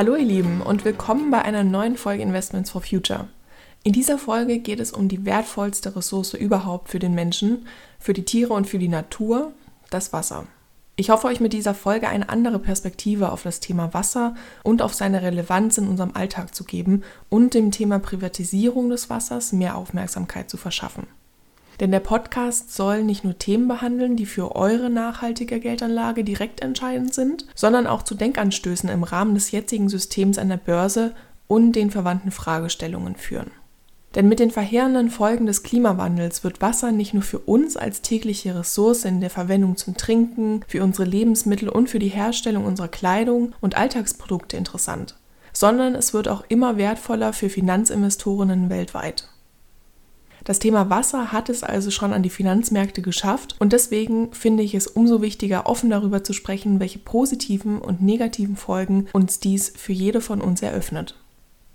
Hallo ihr Lieben und willkommen bei einer neuen Folge Investments for Future. In dieser Folge geht es um die wertvollste Ressource überhaupt für den Menschen, für die Tiere und für die Natur, das Wasser. Ich hoffe euch mit dieser Folge eine andere Perspektive auf das Thema Wasser und auf seine Relevanz in unserem Alltag zu geben und dem Thema Privatisierung des Wassers mehr Aufmerksamkeit zu verschaffen. Denn der Podcast soll nicht nur Themen behandeln, die für eure nachhaltige Geldanlage direkt entscheidend sind, sondern auch zu Denkanstößen im Rahmen des jetzigen Systems an der Börse und den verwandten Fragestellungen führen. Denn mit den verheerenden Folgen des Klimawandels wird Wasser nicht nur für uns als tägliche Ressource in der Verwendung zum Trinken, für unsere Lebensmittel und für die Herstellung unserer Kleidung und Alltagsprodukte interessant, sondern es wird auch immer wertvoller für Finanzinvestorinnen weltweit. Das Thema Wasser hat es also schon an die Finanzmärkte geschafft und deswegen finde ich es umso wichtiger, offen darüber zu sprechen, welche positiven und negativen Folgen uns dies für jede von uns eröffnet.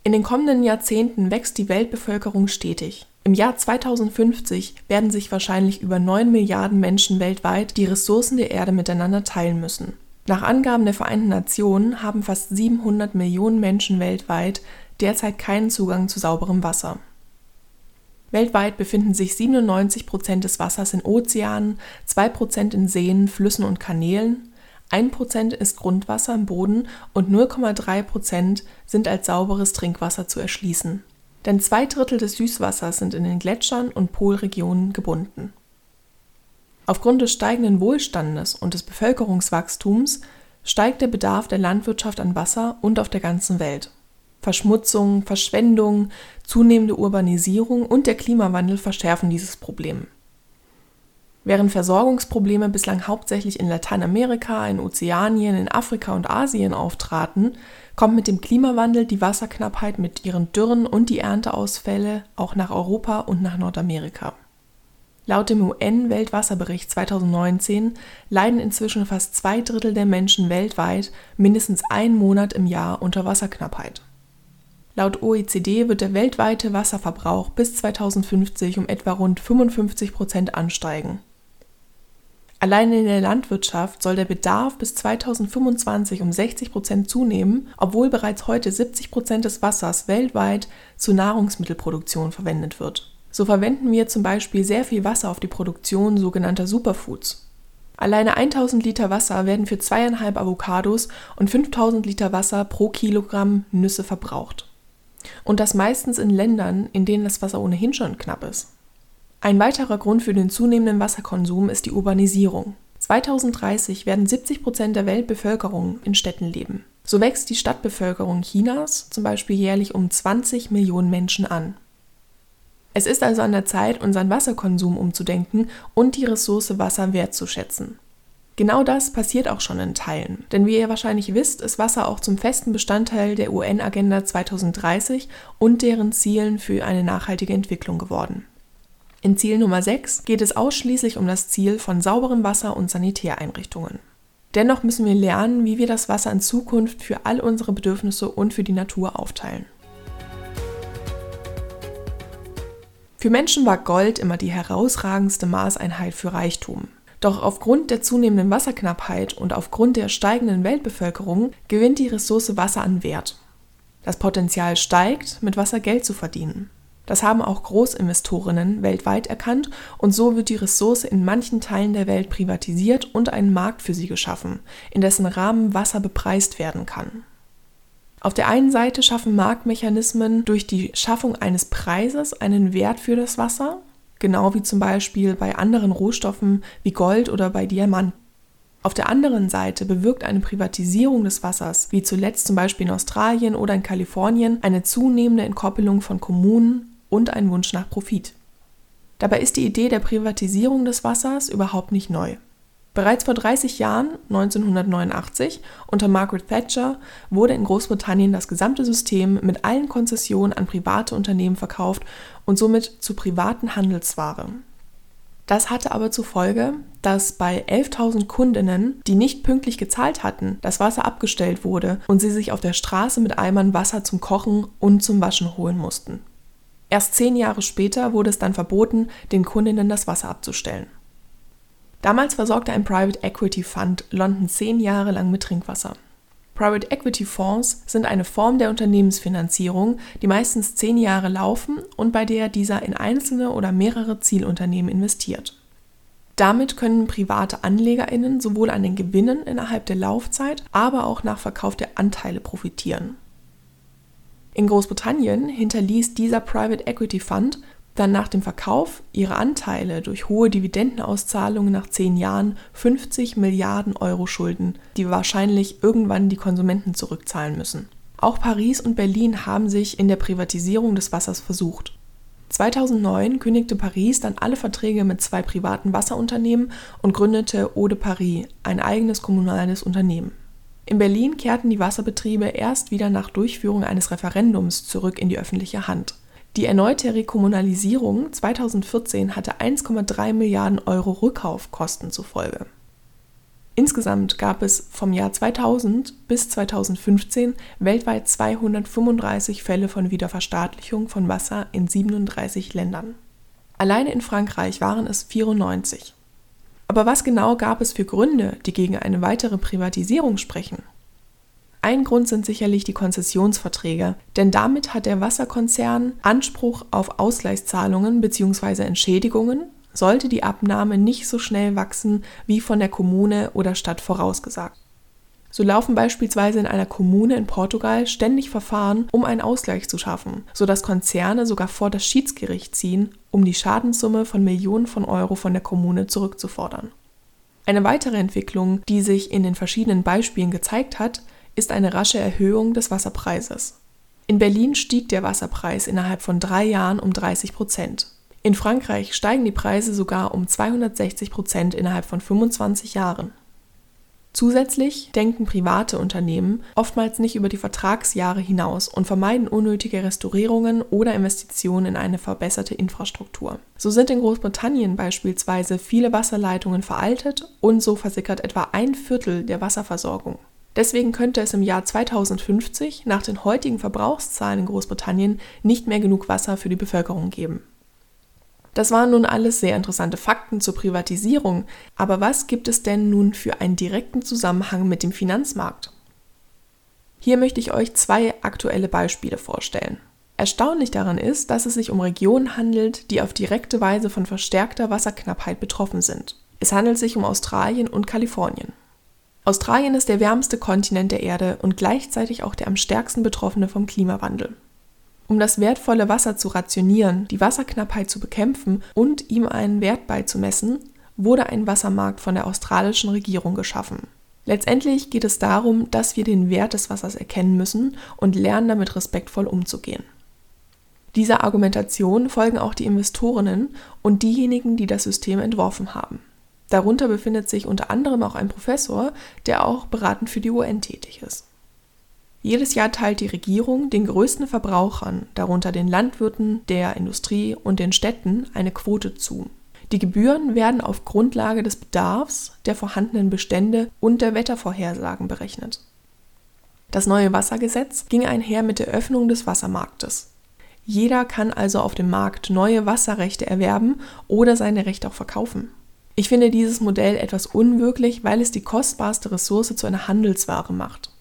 In den kommenden Jahrzehnten wächst die Weltbevölkerung stetig. Im Jahr 2050 werden sich wahrscheinlich über 9 Milliarden Menschen weltweit die Ressourcen der Erde miteinander teilen müssen. Nach Angaben der Vereinten Nationen haben fast 700 Millionen Menschen weltweit derzeit keinen Zugang zu sauberem Wasser. Weltweit befinden sich 97 Prozent des Wassers in Ozeanen, 2 Prozent in Seen, Flüssen und Kanälen, 1 Prozent ist Grundwasser im Boden und 0,3 Prozent sind als sauberes Trinkwasser zu erschließen. Denn zwei Drittel des Süßwassers sind in den Gletschern und Polregionen gebunden. Aufgrund des steigenden Wohlstandes und des Bevölkerungswachstums steigt der Bedarf der Landwirtschaft an Wasser und auf der ganzen Welt. Verschmutzung, Verschwendung, zunehmende Urbanisierung und der Klimawandel verschärfen dieses Problem. Während Versorgungsprobleme bislang hauptsächlich in Lateinamerika, in Ozeanien, in Afrika und Asien auftraten, kommt mit dem Klimawandel die Wasserknappheit mit ihren Dürren und die Ernteausfälle auch nach Europa und nach Nordamerika. Laut dem UN-Weltwasserbericht 2019 leiden inzwischen fast zwei Drittel der Menschen weltweit mindestens einen Monat im Jahr unter Wasserknappheit. Laut OECD wird der weltweite Wasserverbrauch bis 2050 um etwa rund 55 Prozent ansteigen. Allein in der Landwirtschaft soll der Bedarf bis 2025 um 60 Prozent zunehmen, obwohl bereits heute 70 Prozent des Wassers weltweit zur Nahrungsmittelproduktion verwendet wird. So verwenden wir zum Beispiel sehr viel Wasser auf die Produktion sogenannter Superfoods. Alleine 1000 Liter Wasser werden für zweieinhalb Avocados und 5000 Liter Wasser pro Kilogramm Nüsse verbraucht. Und das meistens in Ländern, in denen das Wasser ohnehin schon knapp ist. Ein weiterer Grund für den zunehmenden Wasserkonsum ist die Urbanisierung. 2030 werden 70 Prozent der Weltbevölkerung in Städten leben. So wächst die Stadtbevölkerung Chinas zum Beispiel jährlich um 20 Millionen Menschen an. Es ist also an der Zeit, unseren Wasserkonsum umzudenken und die Ressource Wasser wertzuschätzen. Genau das passiert auch schon in Teilen. Denn wie ihr wahrscheinlich wisst, ist Wasser auch zum festen Bestandteil der UN-Agenda 2030 und deren Zielen für eine nachhaltige Entwicklung geworden. In Ziel Nummer 6 geht es ausschließlich um das Ziel von sauberem Wasser und Sanitäreinrichtungen. Dennoch müssen wir lernen, wie wir das Wasser in Zukunft für all unsere Bedürfnisse und für die Natur aufteilen. Für Menschen war Gold immer die herausragendste Maßeinheit für Reichtum. Doch aufgrund der zunehmenden Wasserknappheit und aufgrund der steigenden Weltbevölkerung gewinnt die Ressource Wasser an Wert. Das Potenzial steigt, mit Wasser Geld zu verdienen. Das haben auch Großinvestorinnen weltweit erkannt und so wird die Ressource in manchen Teilen der Welt privatisiert und ein Markt für sie geschaffen, in dessen Rahmen Wasser bepreist werden kann. Auf der einen Seite schaffen Marktmechanismen durch die Schaffung eines Preises einen Wert für das Wasser genau wie zum Beispiel bei anderen Rohstoffen wie Gold oder bei Diamanten. Auf der anderen Seite bewirkt eine Privatisierung des Wassers, wie zuletzt zum Beispiel in Australien oder in Kalifornien, eine zunehmende Entkoppelung von Kommunen und einen Wunsch nach Profit. Dabei ist die Idee der Privatisierung des Wassers überhaupt nicht neu. Bereits vor 30 Jahren, 1989, unter Margaret Thatcher, wurde in Großbritannien das gesamte System mit allen Konzessionen an private Unternehmen verkauft und somit zu privaten Handelsware. Das hatte aber zur Folge, dass bei 11.000 Kundinnen, die nicht pünktlich gezahlt hatten, das Wasser abgestellt wurde und sie sich auf der Straße mit Eimern Wasser zum Kochen und zum Waschen holen mussten. Erst zehn Jahre später wurde es dann verboten, den Kundinnen das Wasser abzustellen. Damals versorgte ein Private Equity Fund London zehn Jahre lang mit Trinkwasser. Private Equity Fonds sind eine Form der Unternehmensfinanzierung, die meistens zehn Jahre laufen und bei der dieser in einzelne oder mehrere Zielunternehmen investiert. Damit können private AnlegerInnen sowohl an den Gewinnen innerhalb der Laufzeit, aber auch nach Verkauf der Anteile profitieren. In Großbritannien hinterließ dieser Private Equity Fund dann nach dem Verkauf ihre Anteile durch hohe Dividendenauszahlungen nach zehn Jahren 50 Milliarden Euro Schulden, die wahrscheinlich irgendwann die Konsumenten zurückzahlen müssen. Auch Paris und Berlin haben sich in der Privatisierung des Wassers versucht. 2009 kündigte Paris dann alle Verträge mit zwei privaten Wasserunternehmen und gründete Eau de Paris, ein eigenes kommunales Unternehmen. In Berlin kehrten die Wasserbetriebe erst wieder nach Durchführung eines Referendums zurück in die öffentliche Hand. Die erneute Rekommunalisierung 2014 hatte 1,3 Milliarden Euro Rückkaufkosten zur Folge. Insgesamt gab es vom Jahr 2000 bis 2015 weltweit 235 Fälle von Wiederverstaatlichung von Wasser in 37 Ländern. Alleine in Frankreich waren es 94. Aber was genau gab es für Gründe, die gegen eine weitere Privatisierung sprechen? Ein Grund sind sicherlich die Konzessionsverträge, denn damit hat der Wasserkonzern Anspruch auf Ausgleichszahlungen bzw. Entschädigungen, sollte die Abnahme nicht so schnell wachsen wie von der Kommune oder Stadt vorausgesagt. So laufen beispielsweise in einer Kommune in Portugal ständig Verfahren, um einen Ausgleich zu schaffen, sodass Konzerne sogar vor das Schiedsgericht ziehen, um die Schadenssumme von Millionen von Euro von der Kommune zurückzufordern. Eine weitere Entwicklung, die sich in den verschiedenen Beispielen gezeigt hat, ist eine rasche Erhöhung des Wasserpreises. In Berlin stieg der Wasserpreis innerhalb von drei Jahren um 30 Prozent. In Frankreich steigen die Preise sogar um 260 Prozent innerhalb von 25 Jahren. Zusätzlich denken private Unternehmen oftmals nicht über die Vertragsjahre hinaus und vermeiden unnötige Restaurierungen oder Investitionen in eine verbesserte Infrastruktur. So sind in Großbritannien beispielsweise viele Wasserleitungen veraltet und so versickert etwa ein Viertel der Wasserversorgung. Deswegen könnte es im Jahr 2050 nach den heutigen Verbrauchszahlen in Großbritannien nicht mehr genug Wasser für die Bevölkerung geben. Das waren nun alles sehr interessante Fakten zur Privatisierung, aber was gibt es denn nun für einen direkten Zusammenhang mit dem Finanzmarkt? Hier möchte ich euch zwei aktuelle Beispiele vorstellen. Erstaunlich daran ist, dass es sich um Regionen handelt, die auf direkte Weise von verstärkter Wasserknappheit betroffen sind. Es handelt sich um Australien und Kalifornien. Australien ist der wärmste Kontinent der Erde und gleichzeitig auch der am stärksten betroffene vom Klimawandel. Um das wertvolle Wasser zu rationieren, die Wasserknappheit zu bekämpfen und ihm einen Wert beizumessen, wurde ein Wassermarkt von der australischen Regierung geschaffen. Letztendlich geht es darum, dass wir den Wert des Wassers erkennen müssen und lernen, damit respektvoll umzugehen. Dieser Argumentation folgen auch die Investorinnen und diejenigen, die das System entworfen haben. Darunter befindet sich unter anderem auch ein Professor, der auch beratend für die UN tätig ist. Jedes Jahr teilt die Regierung den größten Verbrauchern, darunter den Landwirten, der Industrie und den Städten, eine Quote zu. Die Gebühren werden auf Grundlage des Bedarfs, der vorhandenen Bestände und der Wettervorhersagen berechnet. Das neue Wassergesetz ging einher mit der Öffnung des Wassermarktes. Jeder kann also auf dem Markt neue Wasserrechte erwerben oder seine Rechte auch verkaufen. Ich finde dieses Modell etwas unwirklich, weil es die kostbarste Ressource zu einer Handelsware macht.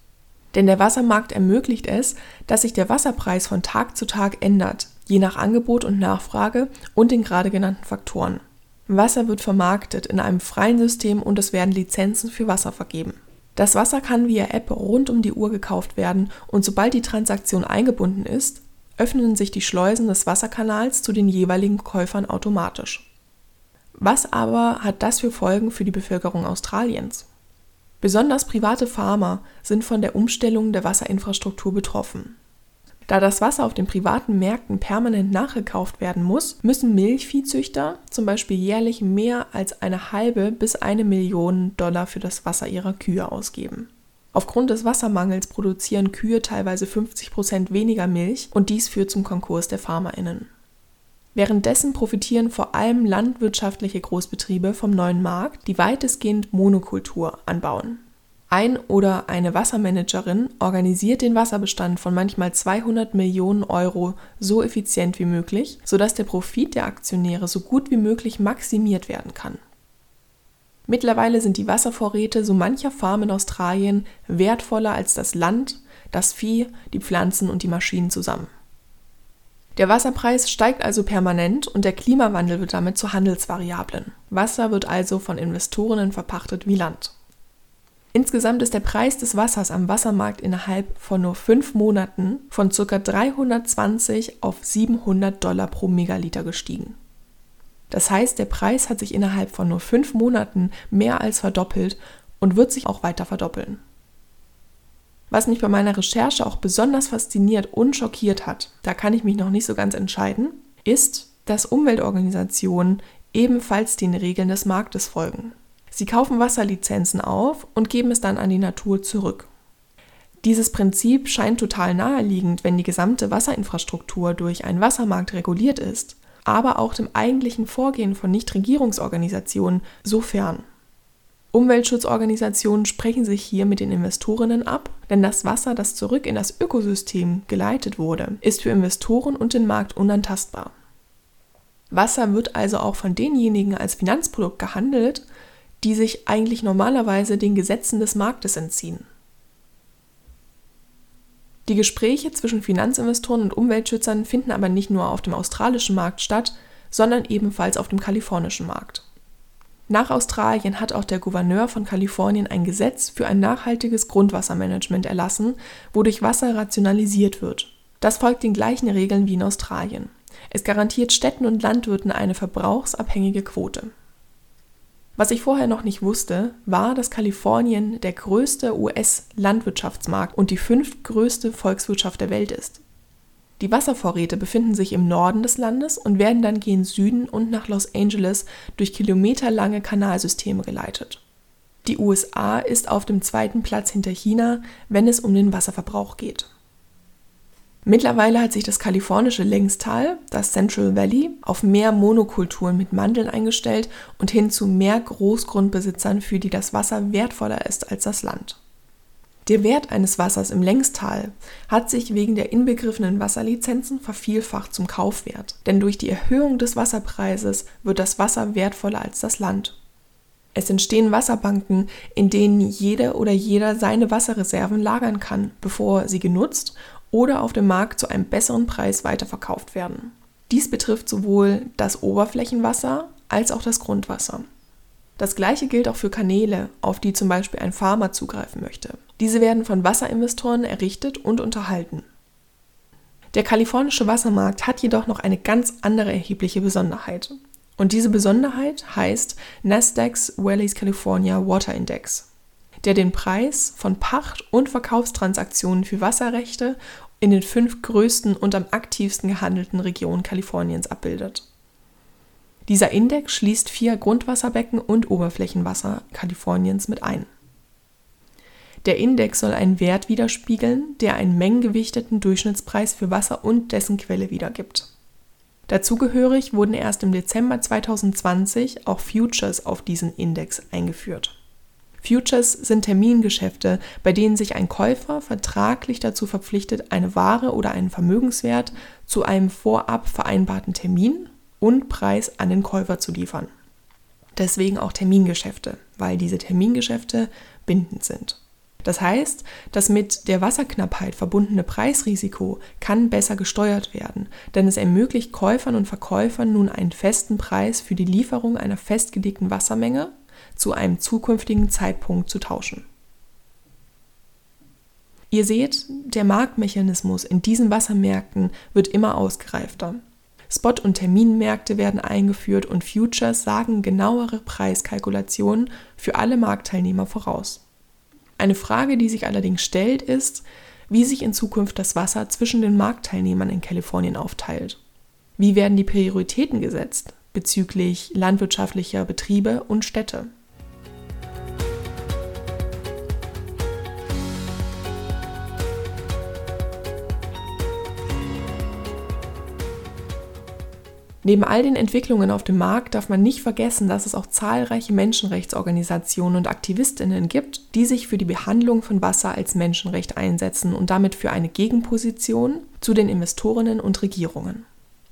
Denn der Wassermarkt ermöglicht es, dass sich der Wasserpreis von Tag zu Tag ändert, je nach Angebot und Nachfrage und den gerade genannten Faktoren. Wasser wird vermarktet in einem freien System und es werden Lizenzen für Wasser vergeben. Das Wasser kann via App rund um die Uhr gekauft werden und sobald die Transaktion eingebunden ist, öffnen sich die Schleusen des Wasserkanals zu den jeweiligen Käufern automatisch. Was aber hat das für Folgen für die Bevölkerung Australiens? Besonders private Farmer sind von der Umstellung der Wasserinfrastruktur betroffen. Da das Wasser auf den privaten Märkten permanent nachgekauft werden muss, müssen Milchviehzüchter zum Beispiel jährlich mehr als eine halbe bis eine Million Dollar für das Wasser ihrer Kühe ausgeben. Aufgrund des Wassermangels produzieren Kühe teilweise 50 Prozent weniger Milch und dies führt zum Konkurs der FarmerInnen. Währenddessen profitieren vor allem landwirtschaftliche Großbetriebe vom neuen Markt, die weitestgehend Monokultur anbauen. Ein oder eine Wassermanagerin organisiert den Wasserbestand von manchmal 200 Millionen Euro so effizient wie möglich, sodass der Profit der Aktionäre so gut wie möglich maximiert werden kann. Mittlerweile sind die Wasservorräte so mancher Farm in Australien wertvoller als das Land, das Vieh, die Pflanzen und die Maschinen zusammen. Der Wasserpreis steigt also permanent und der Klimawandel wird damit zu Handelsvariablen. Wasser wird also von Investorinnen verpachtet wie Land. Insgesamt ist der Preis des Wassers am Wassermarkt innerhalb von nur fünf Monaten von ca. 320 auf 700 Dollar pro Megaliter gestiegen. Das heißt, der Preis hat sich innerhalb von nur fünf Monaten mehr als verdoppelt und wird sich auch weiter verdoppeln. Was mich bei meiner Recherche auch besonders fasziniert und schockiert hat, da kann ich mich noch nicht so ganz entscheiden, ist, dass Umweltorganisationen ebenfalls den Regeln des Marktes folgen. Sie kaufen Wasserlizenzen auf und geben es dann an die Natur zurück. Dieses Prinzip scheint total naheliegend, wenn die gesamte Wasserinfrastruktur durch einen Wassermarkt reguliert ist, aber auch dem eigentlichen Vorgehen von Nichtregierungsorganisationen so fern. Umweltschutzorganisationen sprechen sich hier mit den Investorinnen ab, denn das Wasser, das zurück in das Ökosystem geleitet wurde, ist für Investoren und den Markt unantastbar. Wasser wird also auch von denjenigen als Finanzprodukt gehandelt, die sich eigentlich normalerweise den Gesetzen des Marktes entziehen. Die Gespräche zwischen Finanzinvestoren und Umweltschützern finden aber nicht nur auf dem australischen Markt statt, sondern ebenfalls auf dem kalifornischen Markt. Nach Australien hat auch der Gouverneur von Kalifornien ein Gesetz für ein nachhaltiges Grundwassermanagement erlassen, wodurch Wasser rationalisiert wird. Das folgt den gleichen Regeln wie in Australien. Es garantiert Städten und Landwirten eine verbrauchsabhängige Quote. Was ich vorher noch nicht wusste, war, dass Kalifornien der größte US-Landwirtschaftsmarkt und die fünftgrößte Volkswirtschaft der Welt ist. Die Wasservorräte befinden sich im Norden des Landes und werden dann gen Süden und nach Los Angeles durch kilometerlange Kanalsysteme geleitet. Die USA ist auf dem zweiten Platz hinter China, wenn es um den Wasserverbrauch geht. Mittlerweile hat sich das kalifornische Längstal, das Central Valley, auf mehr Monokulturen mit Mandeln eingestellt und hin zu mehr Großgrundbesitzern, für die das Wasser wertvoller ist als das Land. Der Wert eines Wassers im Längstal hat sich wegen der inbegriffenen Wasserlizenzen vervielfacht zum Kaufwert, denn durch die Erhöhung des Wasserpreises wird das Wasser wertvoller als das Land. Es entstehen Wasserbanken, in denen jede oder jeder seine Wasserreserven lagern kann, bevor sie genutzt oder auf dem Markt zu einem besseren Preis weiterverkauft werden. Dies betrifft sowohl das Oberflächenwasser als auch das Grundwasser. Das gleiche gilt auch für Kanäle, auf die zum Beispiel ein Farmer zugreifen möchte. Diese werden von Wasserinvestoren errichtet und unterhalten. Der kalifornische Wassermarkt hat jedoch noch eine ganz andere erhebliche Besonderheit. Und diese Besonderheit heißt Nasdaq's Valleys California Water Index der den Preis von Pacht- und Verkaufstransaktionen für Wasserrechte in den fünf größten und am aktivsten gehandelten Regionen Kaliforniens abbildet. Dieser Index schließt vier Grundwasserbecken und Oberflächenwasser Kaliforniens mit ein. Der Index soll einen Wert widerspiegeln, der einen mengengewichteten Durchschnittspreis für Wasser und dessen Quelle wiedergibt. Dazugehörig wurden erst im Dezember 2020 auch Futures auf diesen Index eingeführt. Futures sind Termingeschäfte, bei denen sich ein Käufer vertraglich dazu verpflichtet, eine Ware oder einen Vermögenswert zu einem vorab vereinbarten Termin und Preis an den Käufer zu liefern. Deswegen auch Termingeschäfte, weil diese Termingeschäfte bindend sind. Das heißt, das mit der Wasserknappheit verbundene Preisrisiko kann besser gesteuert werden, denn es ermöglicht Käufern und Verkäufern nun einen festen Preis für die Lieferung einer festgelegten Wassermenge zu einem zukünftigen Zeitpunkt zu tauschen. Ihr seht, der Marktmechanismus in diesen Wassermärkten wird immer ausgereifter. Spot- und Terminmärkte werden eingeführt und Futures sagen genauere Preiskalkulationen für alle Marktteilnehmer voraus. Eine Frage, die sich allerdings stellt, ist, wie sich in Zukunft das Wasser zwischen den Marktteilnehmern in Kalifornien aufteilt. Wie werden die Prioritäten gesetzt bezüglich landwirtschaftlicher Betriebe und Städte? Neben all den Entwicklungen auf dem Markt darf man nicht vergessen, dass es auch zahlreiche Menschenrechtsorganisationen und Aktivistinnen gibt, die sich für die Behandlung von Wasser als Menschenrecht einsetzen und damit für eine Gegenposition zu den Investorinnen und Regierungen.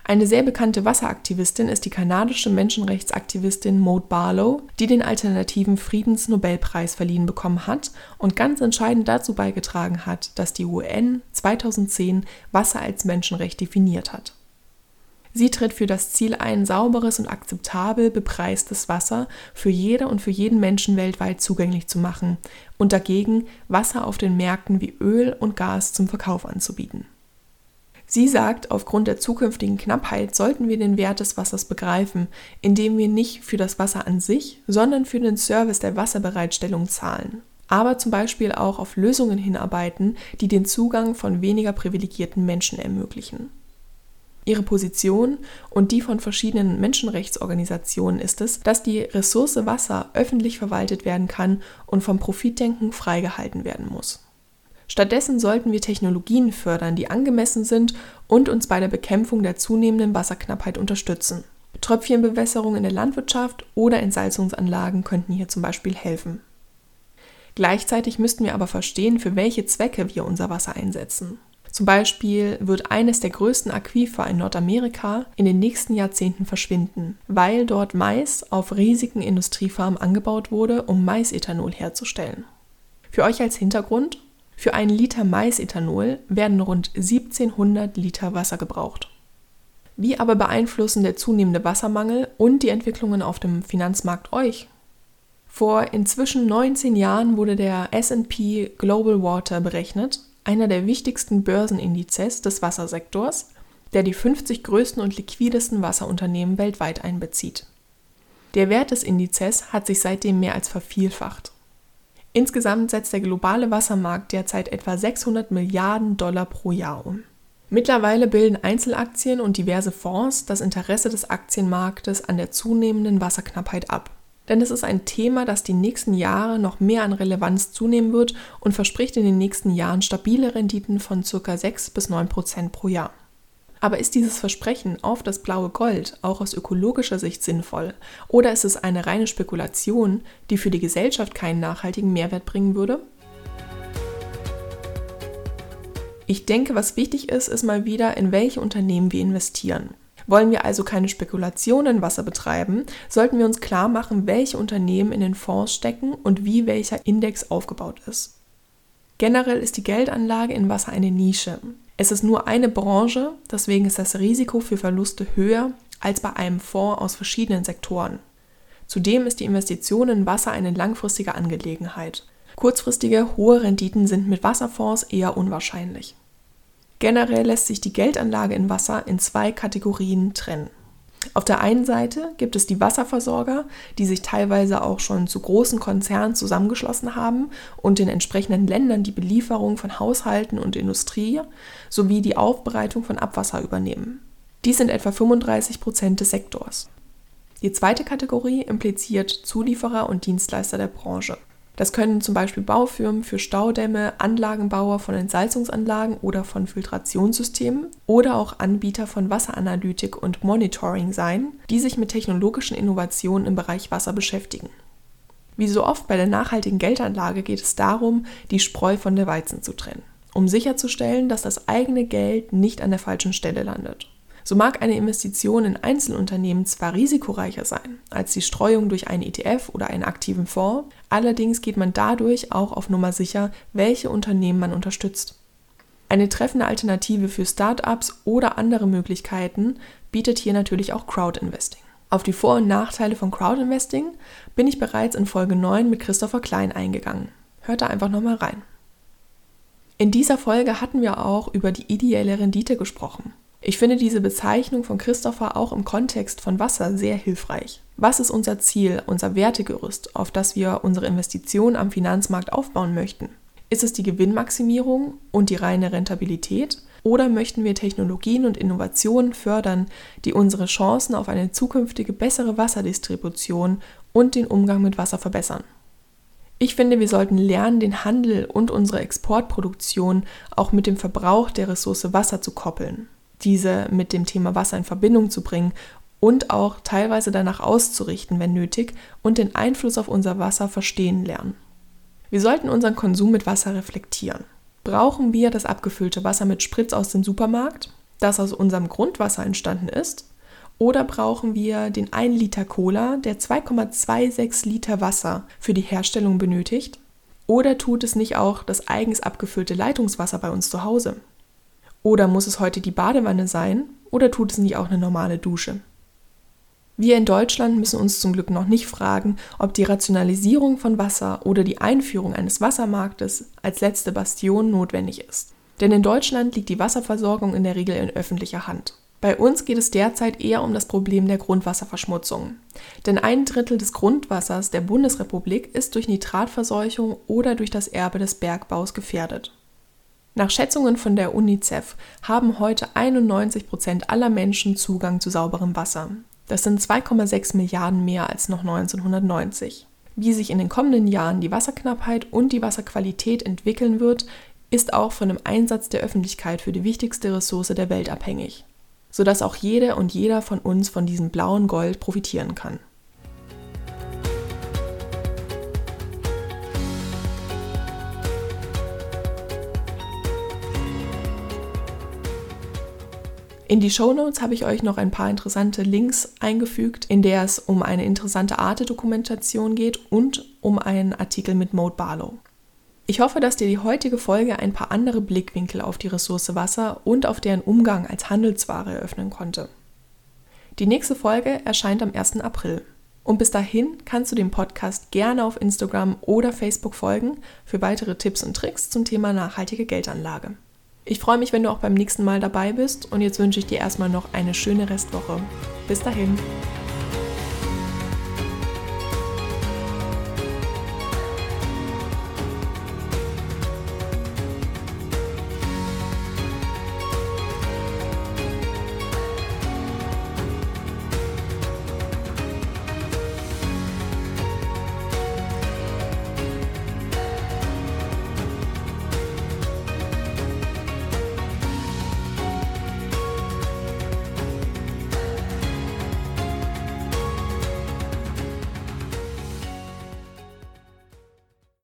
Eine sehr bekannte Wasseraktivistin ist die kanadische Menschenrechtsaktivistin Maud Barlow, die den alternativen Friedensnobelpreis verliehen bekommen hat und ganz entscheidend dazu beigetragen hat, dass die UN 2010 Wasser als Menschenrecht definiert hat. Sie tritt für das Ziel ein, sauberes und akzeptabel bepreistes Wasser für jede und für jeden Menschen weltweit zugänglich zu machen und dagegen Wasser auf den Märkten wie Öl und Gas zum Verkauf anzubieten. Sie sagt, aufgrund der zukünftigen Knappheit sollten wir den Wert des Wassers begreifen, indem wir nicht für das Wasser an sich, sondern für den Service der Wasserbereitstellung zahlen. Aber zum Beispiel auch auf Lösungen hinarbeiten, die den Zugang von weniger privilegierten Menschen ermöglichen. Ihre Position und die von verschiedenen Menschenrechtsorganisationen ist es, dass die Ressource Wasser öffentlich verwaltet werden kann und vom Profitdenken freigehalten werden muss. Stattdessen sollten wir Technologien fördern, die angemessen sind und uns bei der Bekämpfung der zunehmenden Wasserknappheit unterstützen. Tröpfchenbewässerung in der Landwirtschaft oder Entsalzungsanlagen könnten hier zum Beispiel helfen. Gleichzeitig müssten wir aber verstehen, für welche Zwecke wir unser Wasser einsetzen. Zum Beispiel wird eines der größten Aquifer in Nordamerika in den nächsten Jahrzehnten verschwinden, weil dort Mais auf riesigen Industriefarmen angebaut wurde, um Maisethanol herzustellen. Für euch als Hintergrund, für einen Liter Maisethanol werden rund 1700 Liter Wasser gebraucht. Wie aber beeinflussen der zunehmende Wassermangel und die Entwicklungen auf dem Finanzmarkt euch? Vor inzwischen 19 Jahren wurde der SP Global Water berechnet, einer der wichtigsten Börsenindizes des Wassersektors, der die 50 größten und liquidesten Wasserunternehmen weltweit einbezieht. Der Wert des Indizes hat sich seitdem mehr als vervielfacht. Insgesamt setzt der globale Wassermarkt derzeit etwa 600 Milliarden Dollar pro Jahr um. Mittlerweile bilden Einzelaktien und diverse Fonds das Interesse des Aktienmarktes an der zunehmenden Wasserknappheit ab. Denn es ist ein Thema, das die nächsten Jahre noch mehr an Relevanz zunehmen wird und verspricht in den nächsten Jahren stabile Renditen von ca. 6 bis 9 Prozent pro Jahr. Aber ist dieses Versprechen auf das blaue Gold auch aus ökologischer Sicht sinnvoll? Oder ist es eine reine Spekulation, die für die Gesellschaft keinen nachhaltigen Mehrwert bringen würde? Ich denke, was wichtig ist, ist mal wieder, in welche Unternehmen wir investieren. Wollen wir also keine Spekulation in Wasser betreiben, sollten wir uns klar machen, welche Unternehmen in den Fonds stecken und wie welcher Index aufgebaut ist. Generell ist die Geldanlage in Wasser eine Nische. Es ist nur eine Branche, deswegen ist das Risiko für Verluste höher als bei einem Fonds aus verschiedenen Sektoren. Zudem ist die Investition in Wasser eine langfristige Angelegenheit. Kurzfristige hohe Renditen sind mit Wasserfonds eher unwahrscheinlich. Generell lässt sich die Geldanlage in Wasser in zwei Kategorien trennen. Auf der einen Seite gibt es die Wasserversorger, die sich teilweise auch schon zu großen Konzernen zusammengeschlossen haben und in entsprechenden Ländern die Belieferung von Haushalten und Industrie sowie die Aufbereitung von Abwasser übernehmen. Dies sind etwa 35 Prozent des Sektors. Die zweite Kategorie impliziert Zulieferer und Dienstleister der Branche. Das können zum Beispiel Baufirmen für Staudämme, Anlagenbauer von Entsalzungsanlagen oder von Filtrationssystemen oder auch Anbieter von Wasseranalytik und Monitoring sein, die sich mit technologischen Innovationen im Bereich Wasser beschäftigen. Wie so oft bei der nachhaltigen Geldanlage geht es darum, die Spreu von der Weizen zu trennen, um sicherzustellen, dass das eigene Geld nicht an der falschen Stelle landet. So mag eine Investition in Einzelunternehmen zwar risikoreicher sein als die Streuung durch einen ETF oder einen aktiven Fonds, allerdings geht man dadurch auch auf Nummer sicher, welche Unternehmen man unterstützt. Eine treffende Alternative für Startups oder andere Möglichkeiten bietet hier natürlich auch Crowdinvesting. Auf die Vor- und Nachteile von Crowdinvesting bin ich bereits in Folge 9 mit Christopher Klein eingegangen. Hört da einfach nochmal rein. In dieser Folge hatten wir auch über die ideelle Rendite gesprochen. Ich finde diese Bezeichnung von Christopher auch im Kontext von Wasser sehr hilfreich. Was ist unser Ziel, unser Wertegerüst, auf das wir unsere Investitionen am Finanzmarkt aufbauen möchten? Ist es die Gewinnmaximierung und die reine Rentabilität? Oder möchten wir Technologien und Innovationen fördern, die unsere Chancen auf eine zukünftige bessere Wasserdistribution und den Umgang mit Wasser verbessern? Ich finde, wir sollten lernen, den Handel und unsere Exportproduktion auch mit dem Verbrauch der Ressource Wasser zu koppeln diese mit dem Thema Wasser in Verbindung zu bringen und auch teilweise danach auszurichten, wenn nötig, und den Einfluss auf unser Wasser verstehen lernen. Wir sollten unseren Konsum mit Wasser reflektieren. Brauchen wir das abgefüllte Wasser mit Spritz aus dem Supermarkt? das aus unserem Grundwasser entstanden ist? Oder brauchen wir den 1 Liter Cola, der 2,26 Liter Wasser für die Herstellung benötigt? Oder tut es nicht auch das eigens abgefüllte Leitungswasser bei uns zu Hause? Oder muss es heute die Badewanne sein? Oder tut es nicht auch eine normale Dusche? Wir in Deutschland müssen uns zum Glück noch nicht fragen, ob die Rationalisierung von Wasser oder die Einführung eines Wassermarktes als letzte Bastion notwendig ist. Denn in Deutschland liegt die Wasserversorgung in der Regel in öffentlicher Hand. Bei uns geht es derzeit eher um das Problem der Grundwasserverschmutzung. Denn ein Drittel des Grundwassers der Bundesrepublik ist durch Nitratverseuchung oder durch das Erbe des Bergbaus gefährdet. Nach Schätzungen von der UNICEF haben heute 91 Prozent aller Menschen Zugang zu sauberem Wasser. Das sind 2,6 Milliarden mehr als noch 1990. Wie sich in den kommenden Jahren die Wasserknappheit und die Wasserqualität entwickeln wird, ist auch von dem Einsatz der Öffentlichkeit für die wichtigste Ressource der Welt abhängig, sodass auch jede und jeder von uns von diesem blauen Gold profitieren kann. In die Shownotes habe ich euch noch ein paar interessante Links eingefügt, in der es um eine interessante Arte-Dokumentation geht und um einen Artikel mit Mode Barlow. Ich hoffe, dass dir die heutige Folge ein paar andere Blickwinkel auf die Ressource Wasser und auf deren Umgang als Handelsware eröffnen konnte. Die nächste Folge erscheint am 1. April. Und bis dahin kannst du dem Podcast gerne auf Instagram oder Facebook folgen für weitere Tipps und Tricks zum Thema nachhaltige Geldanlage. Ich freue mich, wenn du auch beim nächsten Mal dabei bist und jetzt wünsche ich dir erstmal noch eine schöne Restwoche. Bis dahin.